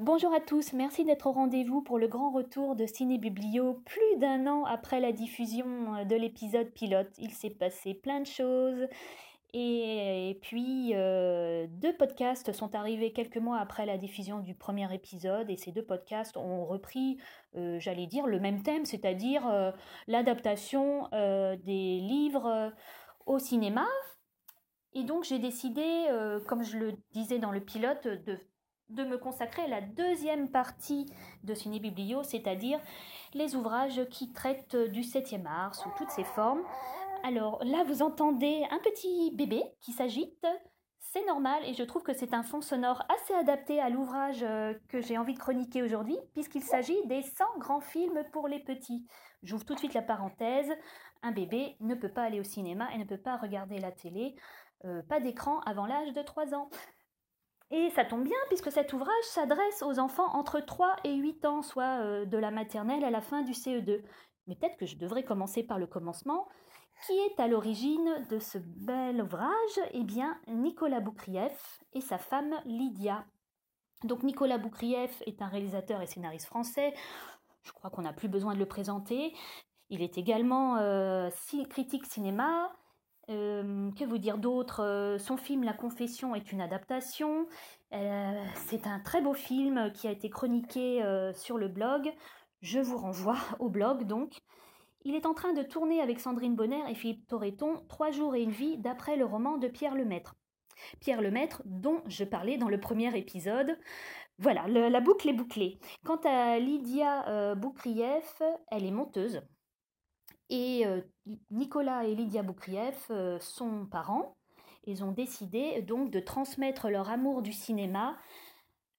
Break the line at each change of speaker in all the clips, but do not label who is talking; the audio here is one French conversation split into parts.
Bonjour à tous, merci d'être au rendez-vous pour le grand retour de Ciné Biblio. Plus d'un an après la diffusion euh, de l'épisode pilote, il s'est passé plein de choses. Et, puis, euh, deux podcasts sont arrivés quelques mois après la diffusion du premier épisode, et ces deux podcasts ont repris, euh, j'allais dire, le même thème, c'est-à-dire l'adaptation des livres au cinéma. Et donc, j'ai décidé, comme je le disais dans le pilote, de de me consacrer à la deuxième partie de Ciné Biblio, c'est-à-dire les ouvrages qui traitent du 7e art sous toutes ses formes. Alors là, vous entendez un petit bébé qui s'agite. C'est normal et je trouve que c'est un fond sonore assez adapté à l'ouvrage euh, que j'ai envie de chroniquer aujourd'hui, puisqu'il s'agit des 100 grands films pour les petits. J'ouvre tout de suite la parenthèse. Un bébé ne peut pas aller au cinéma et ne peut pas regarder la télé. Euh, pas d'écran avant l'âge de 3 ans. Et ça tombe bien puisque cet ouvrage s'adresse aux enfants entre 3 et 8 ans, soit euh, de la maternelle à la fin du CE2. Mais peut-être que je devrais commencer par le commencement. Qui est à l'origine de ce bel ouvrage? Eh bien, Nicolas Boukrieff et sa femme Lydia. Donc Nicolas Boukrieff est un réalisateur et scénariste français. Je crois qu'on n'a plus besoin de le présenter. Il est également euh, critique cinéma, euh, que vous dire d'autre? Euh, Son film La Confession est une adaptation. Euh, c'est un très beau film qui a été chroniqué sur le blog. Je vous renvoie au blog donc. Il est en train de tourner avec Sandrine Bonner et Philippe Torreton Trois jours et une vie d'après le roman de Pierre Lemaître. Pierre Lemaître, dont je parlais dans le premier épisode. Voilà, la boucle est bouclée. Quant à Lydia Boukrieff, elle est monteuse. Et Nicolas et Lydia Boukrieff sont parents. Ils ont décidé donc de transmettre leur amour du cinéma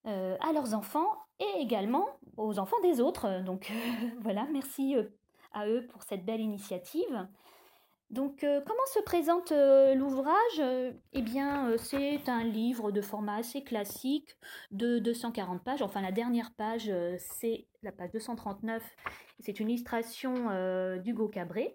à leurs enfants et également aux enfants des autres. Donc voilà, merci à eux pour cette belle initiative. Donc, comment se présente l'ouvrage? Eh bien, c'est un livre de format assez classique de 240 pages. Enfin, la dernière page, c'est la page 239 c'est une illustration euh, d'Hugo Cabré.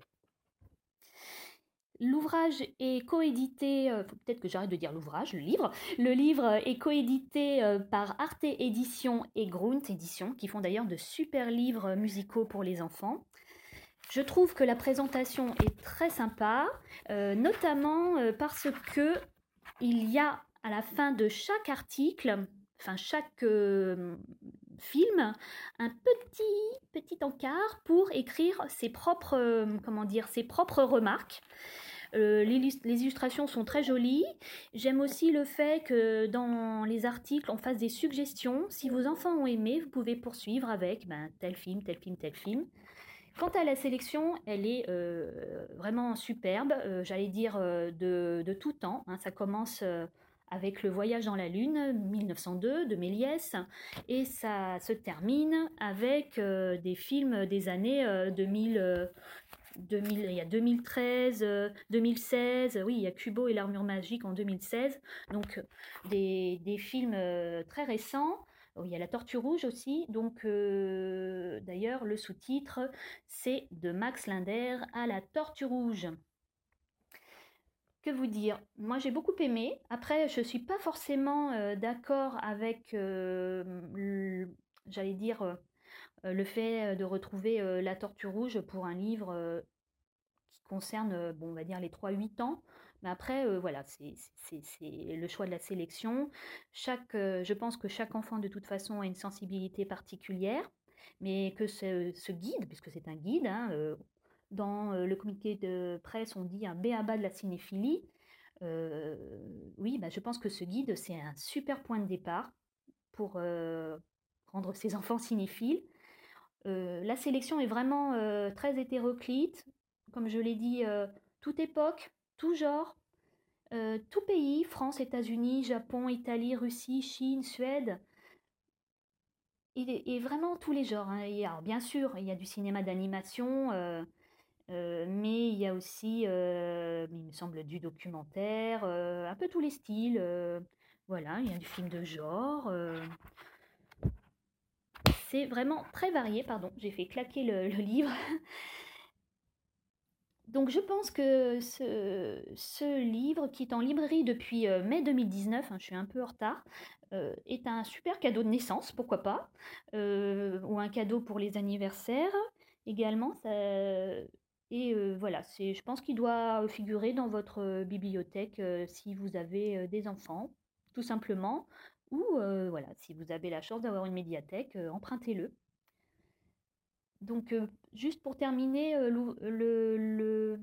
L'ouvrage est coédité, euh, peut-être que j'arrête de dire l'ouvrage, le livre. Le livre est coédité euh, par Arte Édition et Grunt Édition, qui font d'ailleurs de super livres musicaux pour les enfants. Je trouve que la présentation est très sympa, notamment parce que il y a à la fin de chaque article, enfin chaque film un petit encart pour écrire ses propres euh, comment dire ses propres remarques. Euh, les, illustrations sont très jolies. J'aime aussi le fait que dans les articles, on fasse des suggestions. Si vos enfants ont aimé, vous pouvez poursuivre avec ben, tel film, tel film, tel film. Quant à la sélection, elle est euh, vraiment superbe, j'allais dire de, tout temps. Hein. Ça commence avec Le Voyage dans la Lune, 1902, de Méliès, et ça se termine avec euh, des films des années 2000, euh, 2000, euh, il y a 2013, 2016, oui, il y a Kubo et l'armure magique en 2016, donc des films très récents. Il y a La Tortue Rouge aussi, donc d'ailleurs le sous-titre c'est de Max Linder à La Tortue Rouge que vous dire? Moi, j'ai beaucoup aimé. Après, je ne suis pas forcément euh, d'accord avec, euh, j'allais dire, euh, le fait de retrouver La Tortue Rouge pour un livre qui concerne, bon, on va dire, les 3-8 ans. Après, voilà, c'est le choix de la sélection. Je pense que chaque enfant, de toute façon, a une sensibilité particulière mais que ce, guide, puisque c'est un guide, hein, dans le communiqué de presse, on dit un béaba de la cinéphilie. Oui, bah, je pense que ce guide, c'est un super point de départ pour rendre ses enfants cinéphiles. la sélection est vraiment très hétéroclite. Comme je l'ai dit, toute époque, tout genre, tout pays, France, États-Unis, Japon, Italie, Russie, Chine, Suède. Et, vraiment tous les genres. Hein. alors, bien sûr, il y a du cinéma d'animation, euh, mais il y a aussi, euh, il me semble, du documentaire, euh, un peu tous les styles. voilà, il y a du film de genre. c'est vraiment très varié, pardon, j'ai fait claquer le, livre. Donc je pense que ce, livre, qui est en librairie depuis mai 2019, hein, je suis un peu en retard, est un super cadeau de naissance, pourquoi pas, ou un cadeau pour les anniversaires également. et voilà, je pense qu'il doit figurer dans votre bibliothèque si vous avez des enfants, tout simplement, ou voilà, si vous avez la chance d'avoir une médiathèque, empruntez-le. Donc, juste pour terminer, le,